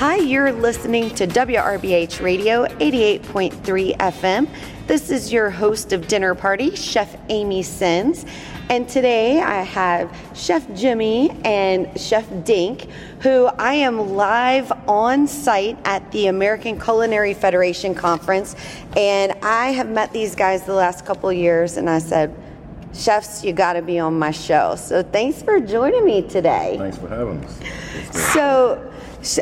Hi, you're listening to WRBH Radio 88.3 FM. This is your host of Dinner Party, Chef Amy Sins. And today I have Chef Jimmy and Chef Dink, who I am live on site at the American Culinary Federation Conference. And I have met these guys the last couple years, and I said, Chefs, you got to be on my show. So thanks for joining me today. Thanks for having us. So,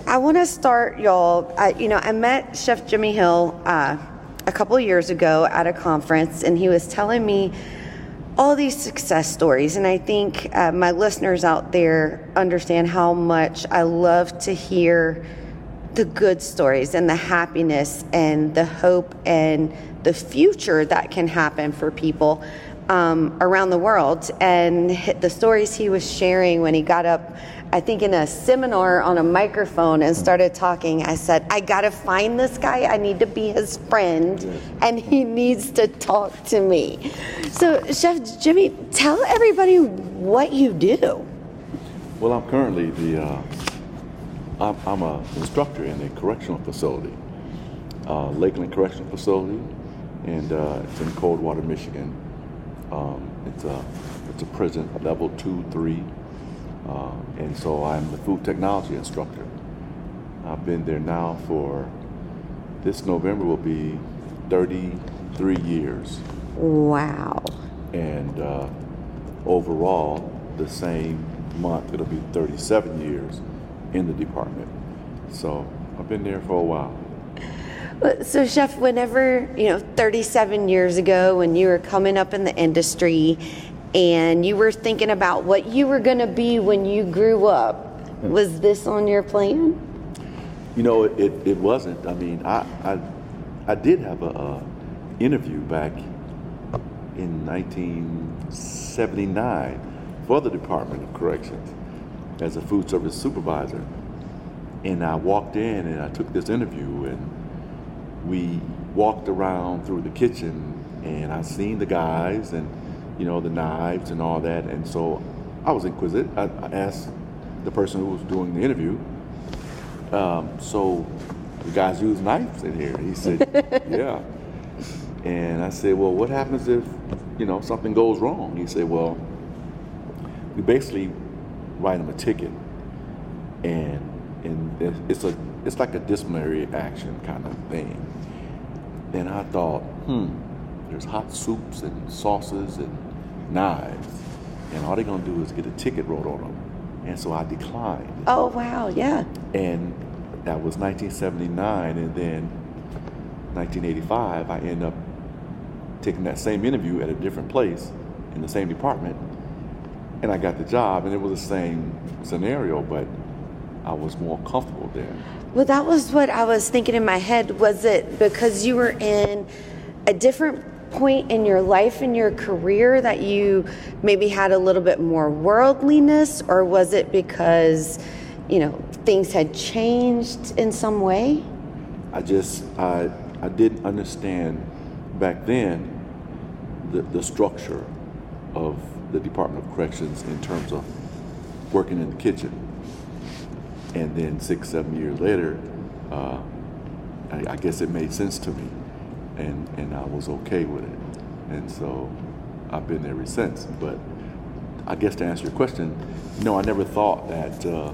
I want to start, y'all. I, you know, I met Chef Jimmy Hill uh, a couple years ago at a conference, and he was telling me all these success stories. And I think uh, my listeners out there understand how much I love to hear the good stories and the happiness and the hope and the future that can happen for people um, around the world. And the stories he was sharing when he got up I think in a seminar on a microphone and started talking. I said, I gotta find this guy. I need to be his friend, and he needs to talk to me. So, Chef Jimmy, tell everybody what you do. Well, I'm currently the uh, I'm, I'm an instructor in a correctional facility, uh, Lakeland Correctional Facility, and uh, it's in Coldwater, Michigan. Um, it's a it's a prison level two, three uh, and so I'm the food technology instructor. I've been there now for this November will be 33 years. Wow. And uh, overall, the same month, it'll be 37 years in the department. So I've been there for a while. So, Chef, whenever, you know, 37 years ago, when you were coming up in the industry and you were thinking about what you were going to be when you grew up. Was this on your plan? You know, it, it wasn't. I mean, I, I, I did have a, interview back in 1979 for the Department of Corrections as a food service supervisor. And I walked in and I took this interview and we walked around through the kitchen and I seen the guys and you know, the knives and all that. And so I was inquisitive. I, I asked the person who was doing the interview, um, so the guys use knives in here? He said, yeah. And I said, well, what happens if, you know, something goes wrong? He said, well, we basically write them a ticket and and it's a it's like a disciplinary action kind of thing. And I thought, hmm, there's hot soups and sauces and knives, and all they're gonna do is get a ticket wrote on them. And so I declined. Oh wow, yeah. And that was 1979, and then 1985, I end up taking that same interview at a different place in the same department, and I got the job, and it was the same scenario, but I was more comfortable there. Well, that was what I was thinking in my head. Was it because you were in a different point in your life in your career that you maybe had a little bit more worldliness or was it because you know things had changed in some way i just i i didn't understand back then the, the structure of the department of corrections in terms of working in the kitchen and then six seven years later uh, I, I guess it made sense to me and and I was okay with it, and so I've been there ever since. But I guess to answer your question, no, I never thought that uh,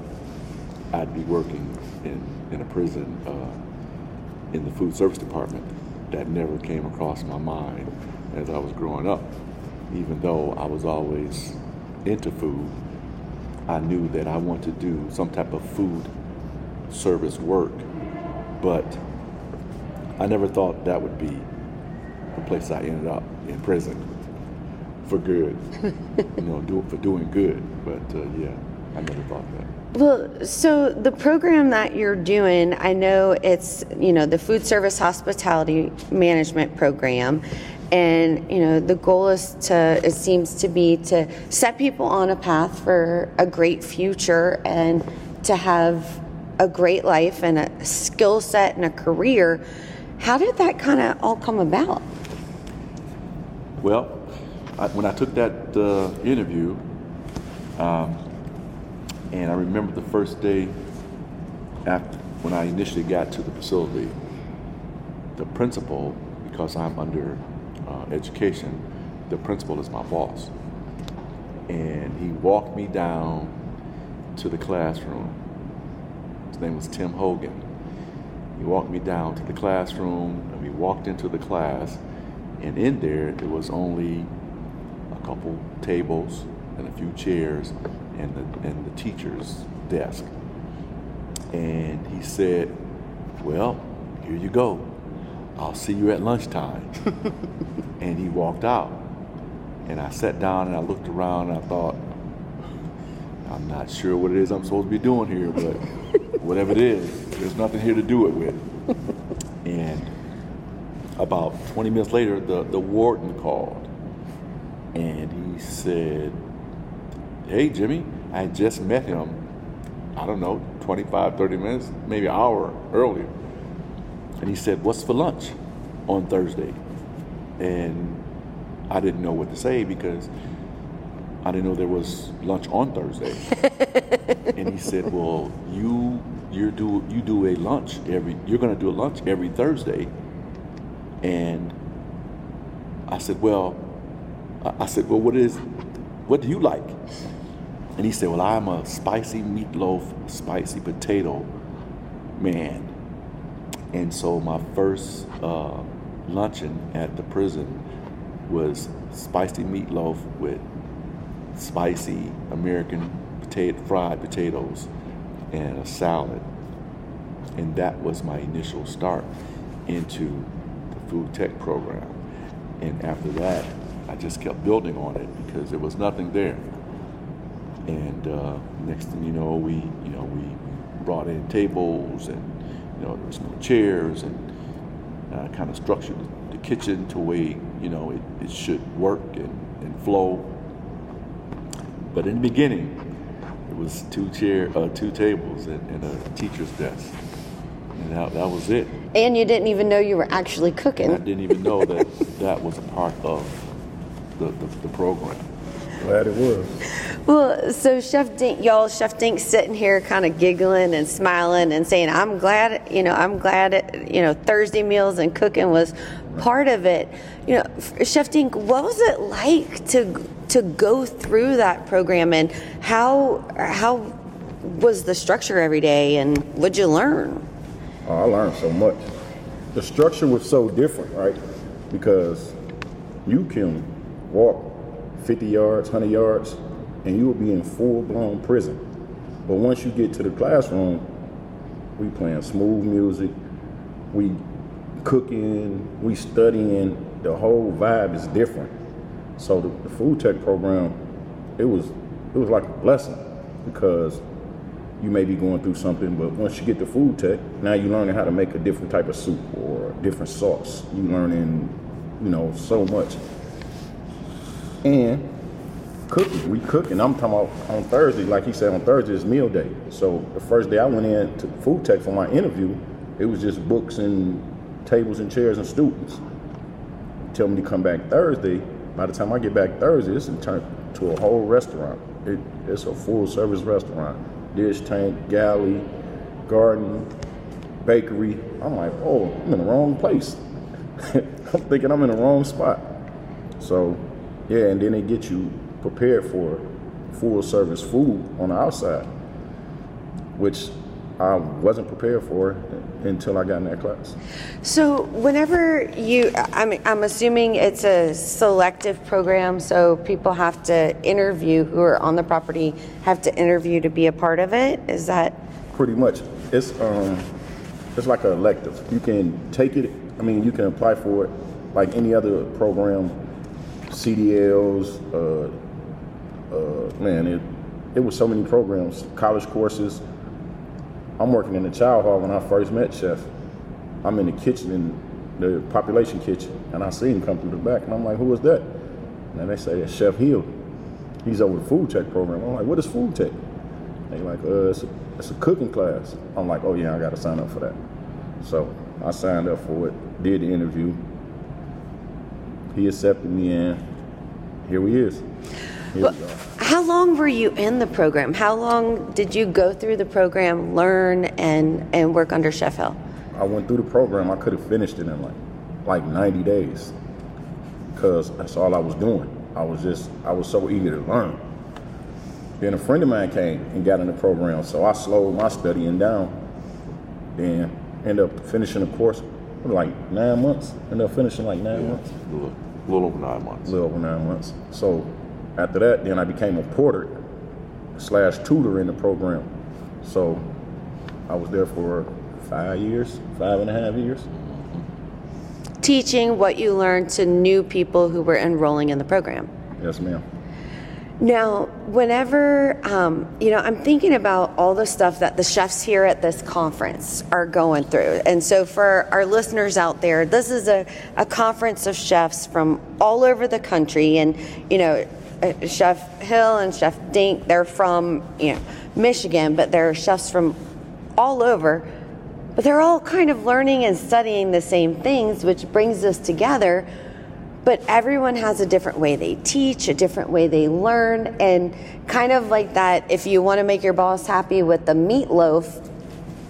I'd be working in in a prison uh, in the food service department. That never came across my mind as I was growing up. Even though I was always into food, I knew that I want to do some type of food service work, but I never thought that would be the place I ended up in prison for good. you know, do for doing good. But uh, yeah, I never thought that. Well, so the program that you're doing, I know it's you know the food service hospitality management program, and you know the goal is to it seems to be to set people on a path for a great future and to have a great life and a skill set and a career. How did that kind of all come about? Well, I, when I took that uh, interview, um, and I remember the first day after when I initially got to the facility, the principal, because I'm under uh, education, the principal is my boss. And he walked me down to the classroom. His name was Tim Hogan. He walked me down to the classroom, and we walked into the class, and in there, there was only a couple tables and a few chairs and the, and the teacher's desk. And he said, Well, here you go. I'll see you at lunchtime. and he walked out. And I sat down and I looked around and I thought, I'm not sure what it is I'm supposed to be doing here, but whatever it is, there's nothing here to do it with. And about 20 minutes later, the, the warden called and he said, Hey, Jimmy, I just met him, I don't know, 25, 30 minutes, maybe an hour earlier. And he said, What's for lunch on Thursday? And I didn't know what to say because I didn't know there was lunch on Thursday. and he said, Well, you you do you do a lunch every you're gonna do a lunch every Thursday. And I said, Well, I said, Well, what is what do you like? And he said, Well, I'm a spicy meatloaf, spicy potato man. And so my first uh, luncheon at the prison was spicy meatloaf with spicy American potato, fried potatoes and a salad. And that was my initial start into the food tech program. And after that, I just kept building on it because there was nothing there. And uh, next thing you know, we you know we brought in tables and you know there was more chairs and uh, kind of structured the kitchen to way you know it, it should work and, and flow. But in the beginning, it was two chair, uh, two tables, and, and, a teacher's desk, and that, that was it. And you didn't even know you were actually cooking. I didn't even know that that was a part of the, the, the program. Glad it was. Well, so Chef Dink, y'all, Chef Dink's sitting here kind of giggling and smiling and saying, I'm glad, you know, I'm glad, it, you know, Thursday meals and cooking was part of it. You know, Chef Dink, what was it like to to go through that program and how how was the structure every day and what'd you learn? Oh, I learned so much. The structure was so different, right? Because you can walk 50 yards, 100 yards, and you will be in full blown prison. But once you get to the classroom, we playing smooth music, we cooking, we studying. The whole vibe is different. So the, the food tech program, it was it was like a blessing because you may be going through something, but once you get the food tech, now you're learning how to make a different type of soup or a different sauce. You learning, you know, so much. And cooking, we cooking. I'm talking about on Thursday, like he said, on Thursday is meal day. So the first day I went in to food tech for my interview, it was just books and tables and chairs and students. Tell me to come back Thursday. By the time I get back Thursday, it's turned to a whole restaurant. It, it's a full service restaurant. Dish tank, galley, garden, bakery. I'm like, oh, I'm in the wrong place. I'm thinking I'm in the wrong spot. So, yeah, and then they get you prepared for full service food on the outside, which I wasn't prepared for until I got in that class. So, whenever you, I'm, I'm assuming it's a selective program, so people have to interview who are on the property, have to interview to be a part of it. Is that? Pretty much. It's um, it's like an elective. You can take it. I mean, you can apply for it like any other program, CDLs. Uh, uh, man, it it was so many programs, college courses I'm working in the chow hall when I first met Chef. I'm in the kitchen, in the population kitchen, and I see him come through the back, and I'm like, who is that? And they say, it's Chef Hill. He's over the food tech program. I'm like, what is food tech? They like, uh, it's a, it's a cooking class. I'm like, oh yeah, I got to sign up for that. So I signed up for it, did the interview. He accepted me and Here we is. Here Well, we how long were you in the program? How long did you go through the program, learn, and and work under Chef Hill? I went through the program. I could have finished it in like like 90 days because that's all I was doing. I was just I was so eager to learn. Then a friend of mine came and got in the program, so I slowed my studying down. Then ended up finishing the course like nine months. Ended up finishing like nine Yeah, months, a little, a little over nine months. a little over nine months. So after that, then I became a porter slash tutor in the program. So I was there for five years, five and a half years. Teaching what you learned to new people who were enrolling in the program. Yes, ma'am. Now, whenever, um, you know, I'm thinking about all the stuff that the chefs here at this conference are going through. And so, for our listeners out there, this is a, a conference of chefs from all over the country. And, you know, uh, Chef Hill and Chef Dink, they're from, you know, Michigan, but they're chefs from all over. But they're all kind of learning and studying the same things, which brings us together but everyone has a different way they teach, a different way they learn, and kind of like that. If you want to make your boss happy with the meatloaf,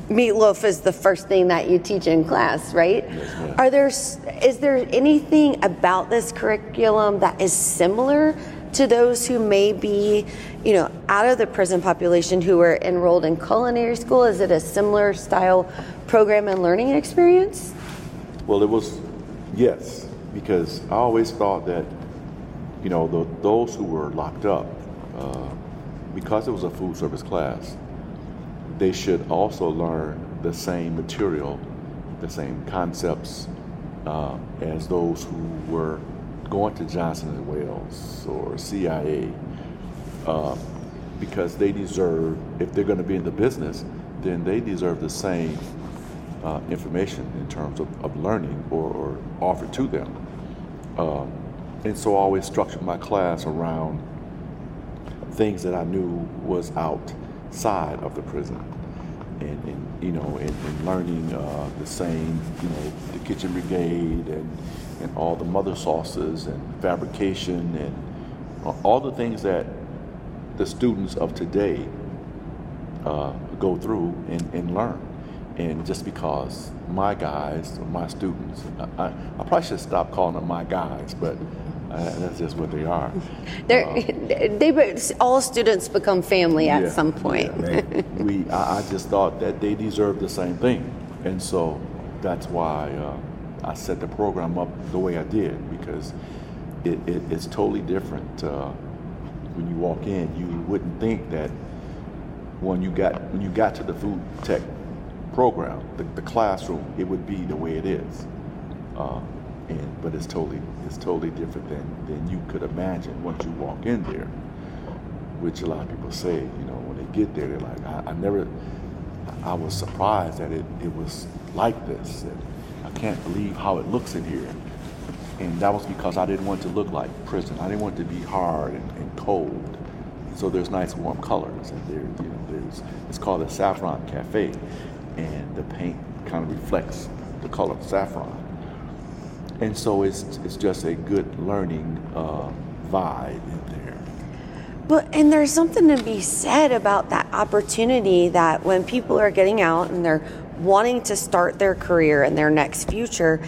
meatloaf is the first thing that you teach in class, right? ma'am. Are there is there anything about this curriculum that is similar to those who may be, you know, out of the prison population who are enrolled in culinary school? Is it a similar style program and learning experience? Well, it was, yes, because I always thought that, you know, the, those who were locked up, uh, because it was a food service class, they should also learn the same material, the same concepts uh, as those who were going to Johnson and Wales or CIA, uh, because they deserve, if they're going to be in the business, then they deserve the same uh, information in terms of, of learning or, or offered to them. Um, and so I always structured my class around things that I knew was outside of the prison. And, and you know, and, and learning uh, the same, you know, the kitchen brigade and, and all the mother sauces and fabrication and all the things that the students of today uh, go through and, and learn. And just because my guys or my students, I, I, I probably should stop calling them my guys, but uh, that's just what they are. They're, they all students become family at Yeah, some point. yeah. we, I, I just thought that they deserved the same thing, and so that's why uh, I set the program up the way I did because it, it, it's totally different. Uh, when you walk in, you wouldn't think that when you got when you got to the food tech program, the, the classroom, it would be the way it is. Uh, and but it's totally it's totally different than than you could imagine once you walk in there. Which a lot of people say, you know, when they get there, they're like, I, I never, I was surprised that it, it was like this. And I can't believe how it looks in here. And that was because I didn't want to look like prison. I didn't want to be hard and, and cold. So there's nice warm colors, and there, you know, there's it's called a saffron cafe, and the paint kind of reflects the color of saffron. And so it's it's just a good learning uh, vibe in there. But and there's something to be said about that opportunity that when people are getting out and they're wanting to start their career and their next future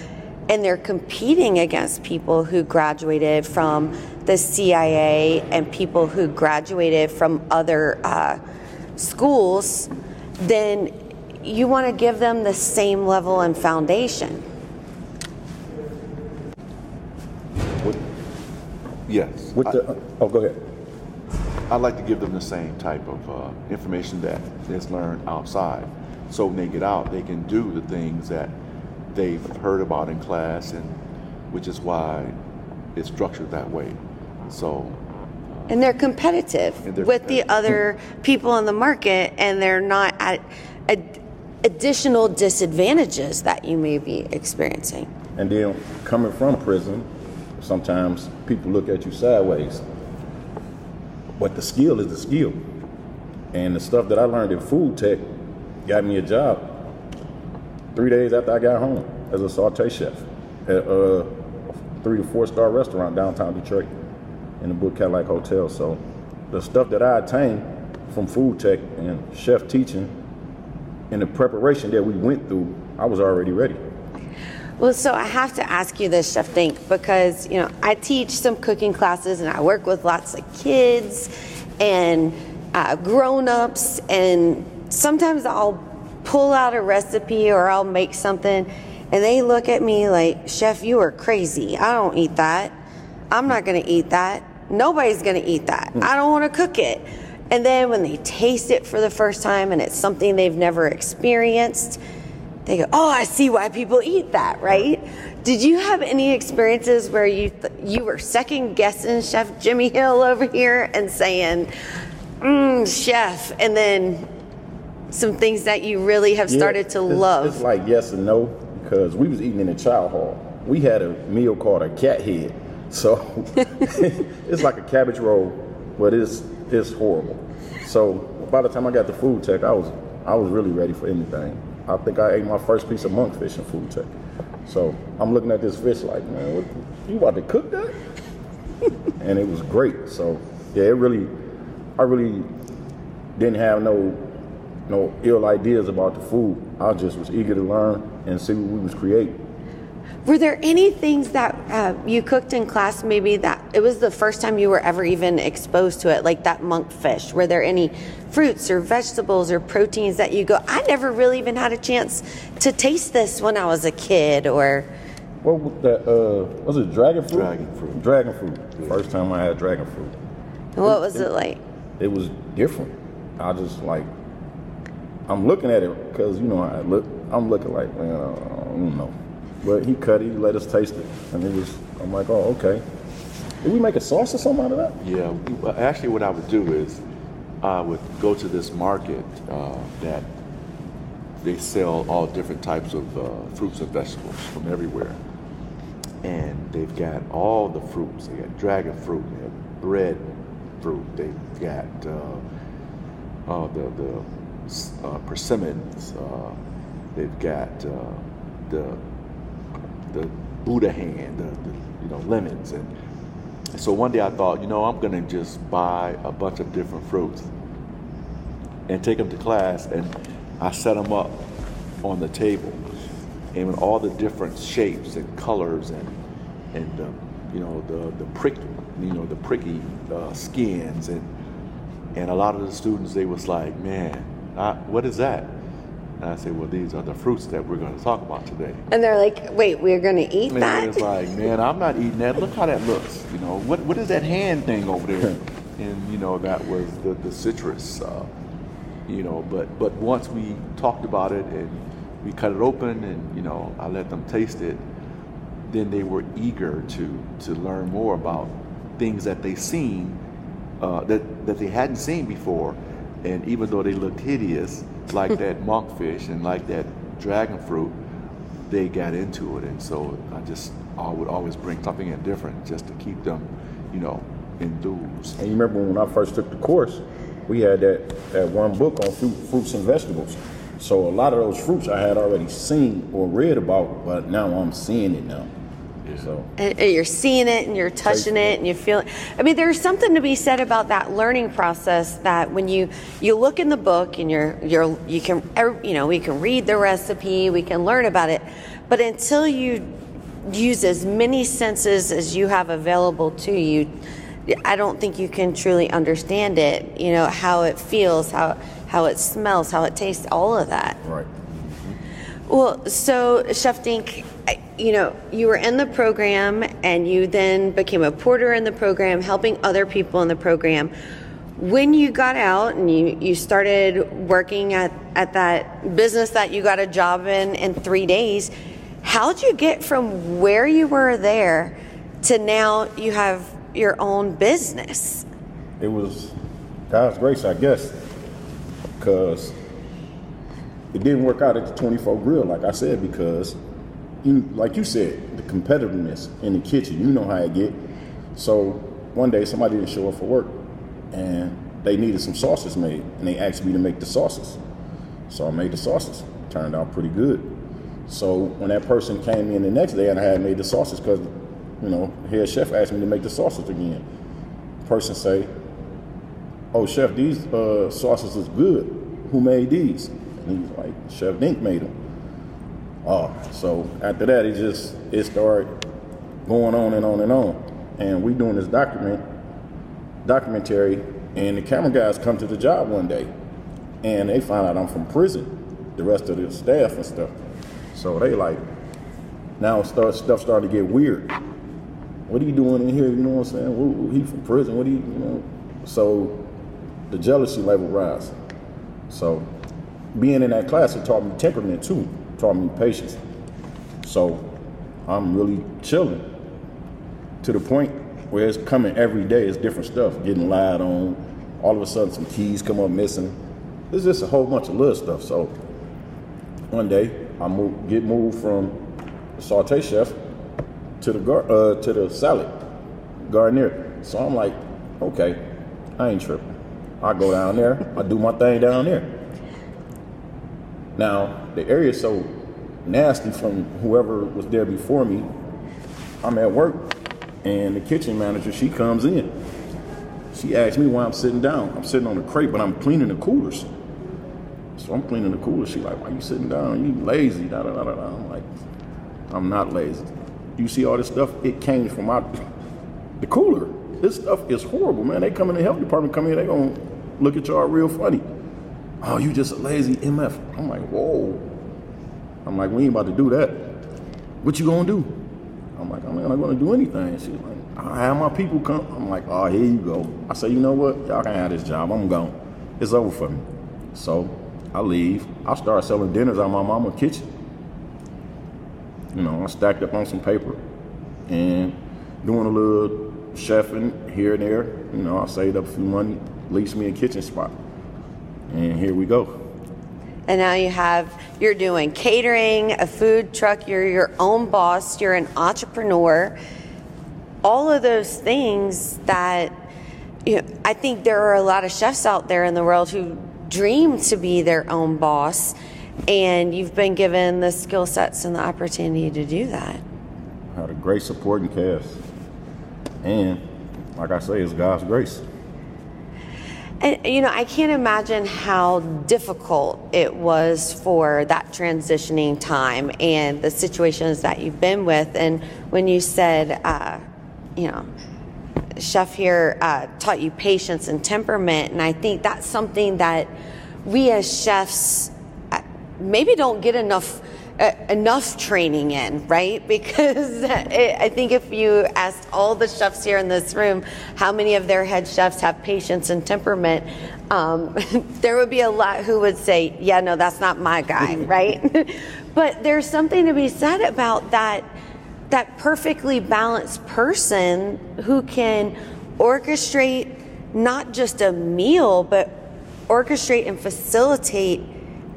and they're competing against people who graduated from the CIA and people who graduated from other uh, schools, then you want to give them the same level and foundation. What, Yes. what I- the, oh, go ahead. I'd like to give them the same type of uh, information that is learned outside. So when they get out, they can do the things that they've heard about in class, and which is why it's structured that way. So, And they're competitive And they're with the other people in the market, and they're not at ad- additional disadvantages that you may be experiencing. And then coming from prison, sometimes people look at you sideways. But the skill is the skill. And the stuff that I learned in food tech got me a job three days after I got home as a saute chef at a three to four star restaurant downtown Detroit in the Book Cadillac Hotel. So the stuff that I attained from food tech and chef teaching and the preparation that we went through, I was already ready. Well, so I have to ask you this, Chef Dink, because you know I teach some cooking classes and I work with lots of kids and uh, grown-ups, and sometimes I'll pull out a recipe or I'll make something, and they look at me like, "Chef, you are crazy. I don't eat that. I'm not going to eat that. Nobody's going to eat that. I don't want to cook it." And then when they taste it for the first time and it's something they've never experienced they go, "Oh, I see why people eat that." Right? Did you have any experiences where you th- you were second guessing Chef Jimmy Hill over here and saying, mm, "Chef," and then some things that you really have Yeah, started to it's- love? It's like yes and no because we was eating in the chow hall. We had a meal called a cat head, so it's like a cabbage roll, but it's it's horrible. So by the time I got the food tech, I was I was really ready for anything. I think I ate my first piece of monkfish in food tech. So I'm looking at this fish like, man, what, you about to cook that? and it was great. So yeah, it really, I really didn't have no no ill ideas about the food. I just was eager to learn and see what we was creating. Were there any things that uh, you cooked in class, maybe that it was the first time you were ever even exposed to it, like that monkfish? Were there any fruits or vegetables or proteins that you go, I never really even had a chance to taste this when I was a kid? Or, What was that? Uh, was it dragon fruit? Dragon fruit. Dragon fruit. First time I had dragon fruit. what was it like? It was different. I just like, I'm looking at it because you know I look. I'm looking like, man, I don't know. But he cut it. He let us taste it, and it was. I'm like, oh, okay. Did we make a sauce or something out of that? Yeah, actually, what I would do is I would go to this market uh, that they sell all different types of uh, fruits and vegetables from everywhere. And they've got all the fruits. They got dragon fruit, they have bread fruit, they've got uh, the, the uh, persimmons, uh, they've got uh, the the Buddha hand, the, the you know lemons, and so one day I thought, you know, I'm gonna just buy a bunch of different fruits and take them to class, and I set them up on the table, and with all the different shapes and colors and and uh, you know the the prick, you know the pricky uh, skins, and and a lot of the students they was like, man, I, what is that? And I said, well, these are the fruits that we're going to talk about today. And they're like, wait, we're going to eat And that? it's like, man, I'm not eating that. Look how that looks. You know, what what is that hand thing over there? and you know, that was the the citrus. Uh, you know, but but once we talked about it and we cut it open and you know I let them taste it, then they were eager to to learn more about things that they seen uh, that that they hadn't seen before. And even though they looked hideous, like that monkfish and like that dragon fruit, they got into it. And so I just I would always bring something in different just to keep them, you know, enthused. And you remember when I first took the course, we had that, that one book on fruit, fruits and vegetables. So a lot of those fruits I had already seen or read about, but now I'm seeing it now. So and and you're seeing it and you're touching it it. and you feel it. I mean, there's something to be said about that learning process that when you you look in the book and you're you're you can er, you know we can read the recipe, we can learn about it, but until you use as many senses as you have available to you, I don't think you can truly understand it. You know how it feels, how how it smells, how it tastes, all of that. right. Well, so Chef Dink, I- you know, you were in the program and you then became a porter in the program, helping other people in the program. When you got out and you, you started working at, at that business that you got a job in in three days, how'd you get from where you were there to now you have your own business? It was God's grace, I guess, because it didn't work out at the 24 grill, like I said, because you, like you said, the competitiveness in the kitchen, you know how it get. So one day somebody didn't show up for work, and they needed some sauces made, and they asked me to make the sauces. So I made the sauces. Turned out pretty good. So when that person came in the next day and I had made the sauces, because you know, head chef asked me to make the sauces again. Person say, "Oh, chef, these uh, sauces is good. Who made these?" And he's like, "Chef Dink made them." Oh, so after that, it just it started going on and on and on. And we doing this document documentary, and the camera guys come to the job one day, and they find out I'm from prison. The rest of the staff and stuff. So they like, now start, stuff started to get weird. What are you doing in here? You know what I'm saying? Who, he from prison. What do you, you know? So the jealousy level rise. So being in that class, it taught me temperament too. Taught me patience. So I'm really chilling to the point where it's coming every day. It's different stuff, getting lied on. All of a sudden, some keys come up missing. It's just a whole bunch of little stuff. So one day, I move, get moved from the saute chef to the gar, uh, to the salad garnier. So I'm like, okay, I ain't tripping. I go down there, I do my thing down there. Now the area is so nasty from whoever was there before me. I'm at work, and the kitchen manager she comes in. She asks me why I'm sitting down. I'm sitting on the crate, but I'm cleaning the coolers. So I'm cleaning the cooler. She like, why you sitting down? You lazy? Da, da, da, da, da. I'm like, I'm not lazy. You see all this stuff? It came from my the cooler. This stuff is horrible, man. They come in the health department, come in, they gonna look at y'all real funny. Oh, you just a lazy MF. I'm like, whoa. I'm like, we ain't about to do that. What you gonna do? I'm like, I'm not gonna do anything. She's like, I have my people come. I'm like, oh, here you go. I say, you know what? Y'all can have this job. I'm gone. It's over for me. So I leave. I start selling dinners out of my mama's kitchen. You know, I stacked up on some paper and doing a little chefing here and there. You know, I saved up a few money, leased me a kitchen spot. And here we go. And now you have, you're doing catering, a food truck, you're your own boss, you're an entrepreneur. All of those things that, you know, I think there are a lot of chefs out there in the world who dream to be their own boss, and you've been given the skill sets and the opportunity to do that. I had a great supporting cast, and like I say, it's God's grace. And you know, I can't imagine how difficult it was for that transitioning time and the situations that you've been with. And when you said, uh, you know, chef here uh, taught you patience and temperament, and I think that's something that we as chefs uh, maybe don't get enough enough training in, right? Because it, I think if you asked all the chefs here in this room how many of their head chefs have patience and temperament, um, there would be a lot who would say, "Yeah, no, that's not my guy," right? but there's something to be said about that that perfectly balanced person who can orchestrate not just a meal, but orchestrate and facilitate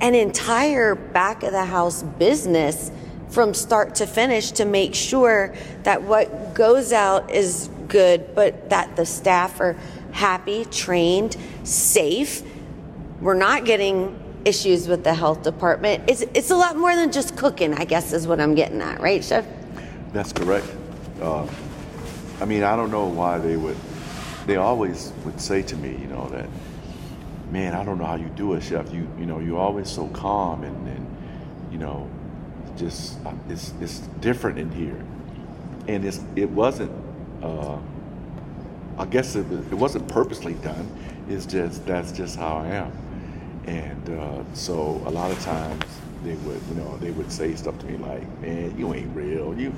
an entire back of the house business from start to finish to make sure that what goes out is good, but that the staff are happy, trained, safe. We're not getting issues with the health department. It's, it's a lot more than just cooking, I guess, is what I'm getting at, right, Chef? That's correct. Uh, I mean, I don't know why they would. They always would say to me, you know, that, man, I don't know how you do it, chef. You, you know, you're always so calm and, and you know, just it's it's different in here, and it's it wasn't. Uh, I guess it, it wasn't purposely done. It's just that's just how I am, and uh, so a lot of times they would, you know, they would say stuff to me like, "Man, you ain't real. You,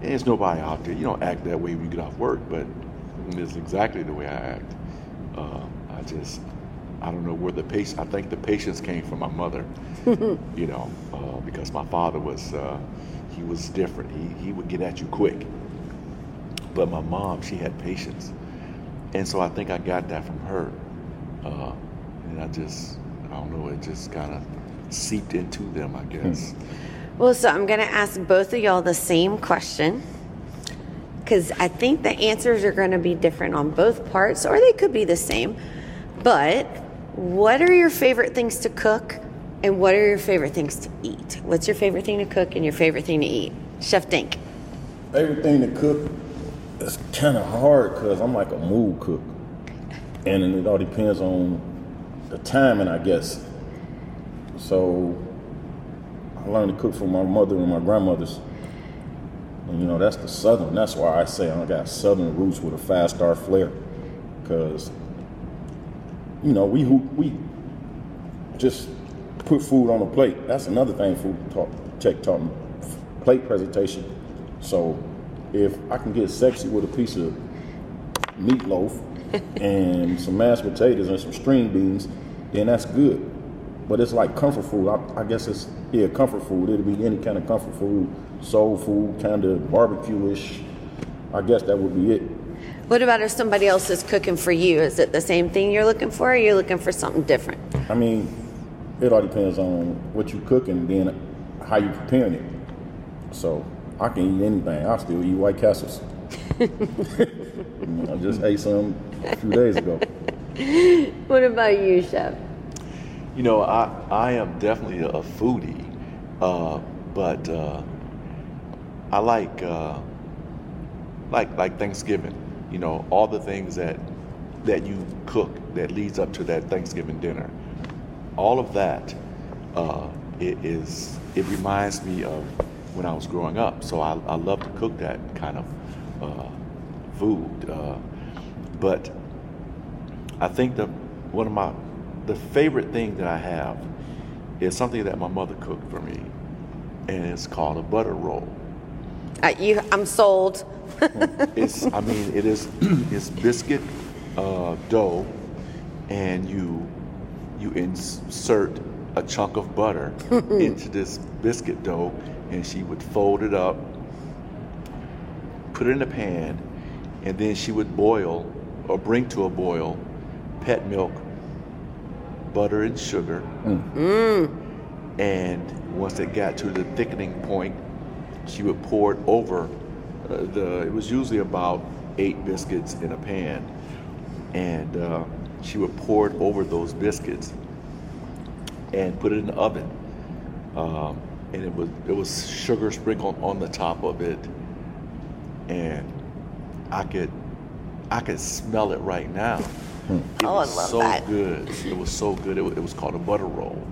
there's nobody out there. You don't act that way when you get off work." But it's exactly the way I act. Uh, I just, I don't know where the patience. I think the patience came from my mother. you know, uh, because my father was, uh, he was different. He he would get at you quick. But my mom, she had patience, and so I think I got that from her. Uh, and I just, I don't know, it just kind of seeped into them, I guess. Well, so I'm going to ask both of y'all the same question because I think the answers are going to be different on both parts, or they could be the same. But what are your favorite things to cook and what are your favorite things to eat? What's your favorite thing to cook and your favorite thing to eat? Chef Dink. Favorite thing to cook is kind of hard because I'm like a mood cook. And it all depends on the timing, I guess. So I learned to cook from my mother and my grandmothers. And you know, that's the southern. That's why I say I got southern roots with a five star flair. Because, you know, we we just put food on a plate. That's another thing food talk, check taught me. Plate presentation. So if I can get sexy with a piece of meatloaf and some mashed potatoes and some string beans, then that's good. But it's like comfort food. I, I guess it's yeah, comfort food. It'll be any kind of comfort food, soul food, kind of barbecue-ish. I guess that would be it. What about if somebody else is cooking for you? Is it the same thing you're looking for, or are you looking for something different? I mean, it all depends on what you're cooking, then how you're preparing it. So I can eat anything. I still eat White Castles. I just ate some a few days ago. What about you, Chef? You know, I, I am definitely a foodie, uh, but uh, I like uh, like like Thanksgiving. You know, all the things that that you cook that leads up to that Thanksgiving dinner. All of that uh, it is it reminds me of when I was growing up. So I, I love to cook that kind of uh, food. Uh, but I think that one of my the favorite thing that I have is something that my mother cooked for me, and it's called a butter roll. Uh, you, I'm sold. it's, I mean, it is, it's biscuit uh, dough, and you you insert a chunk of butter into this biscuit dough, and she would fold it up, put it in a pan, and then she would boil or bring to a boil pet milk butter and sugar. Mm. And once it got to the thickening point, she would pour it over uh, the. It was usually about eight biscuits in a pan, and uh, she would pour it over those biscuits and put it in the oven. Um, and it was it was sugar sprinkled on the top of it, and I could I could smell it right now. It Oh, I was love so that. good. It was so good. It was, it was called a butter roll.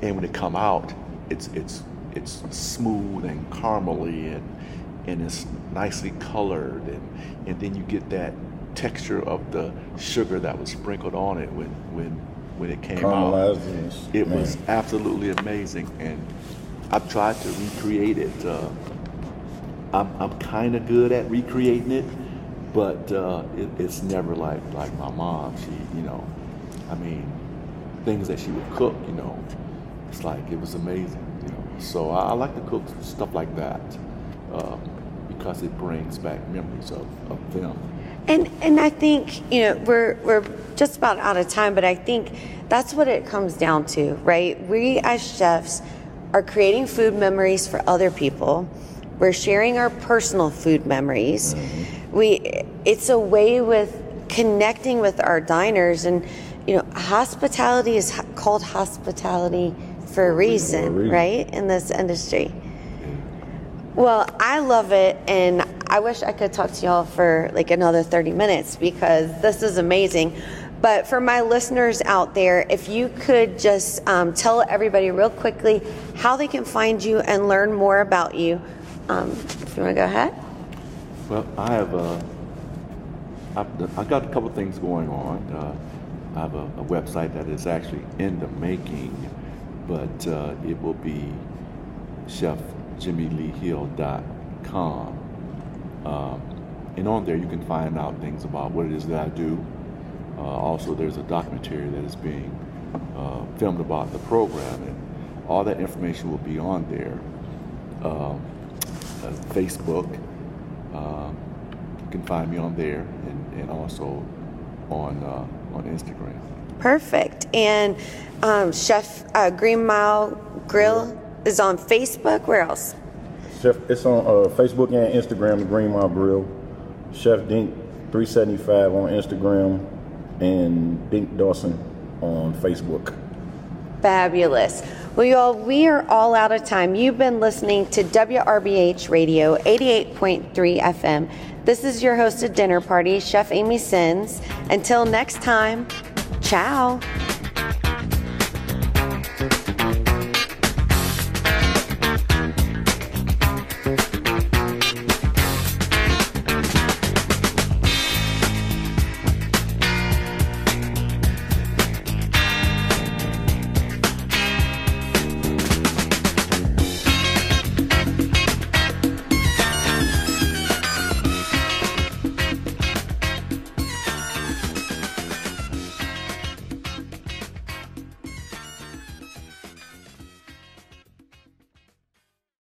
And when it come out, it's it's it's smooth and caramely and and it's nicely colored and and then you get that texture of the sugar that was sprinkled on it when when when it came out. Caramelized and it's- It man. was absolutely amazing, and I've tried to recreate it. Uh, I'm, I'm kind of good at recreating it, but uh, it, it's never like like my mom. She, you know, I mean, things that she would cook, you know, it's like it was amazing, you know. So I, I like to cook stuff like that uh, because it brings back memories of, of them. And and I think you know we're we're just about out of time, but I think that's what it comes down to, right? We as chefs are creating food memories for other people. We're sharing our personal food memories. We it's a way with connecting with our diners, and you know hospitality is called hospitality for a reason, reason. right? In this industry. Well, I love it, and I wish I could talk to y'all for like another 30 minutes because this is amazing. But for my listeners out there, if you could just um, tell everybody real quickly how they can find you and learn more about you. Um, if you want to go ahead. Well, I have a, I've, I've got a couple things going on. Uh, I have a, a website that is actually in the making, but uh, it will be chefjimmyleehill.com. Um, and on there, you can find out things about what it is that I do. Uh, also, there's a documentary that is being uh, filmed about the program, and all that information will be on there. Um, uh, Facebook. Um, you can find me on there and, and also on uh, on Instagram. Perfect. And um, Chef uh, Green Mile Grill is on Facebook. Where else? Chef, it's on uh, Facebook and Instagram, Green Mile Grill. Chef Dink 375 on Instagram and Dink Dawson on Facebook. Fabulous. Well, y'all, we are all out of time. You've been listening to WRBH Radio 88.3 FM. This is your hosted dinner party, Chef Amy Sins. Until next time, ciao.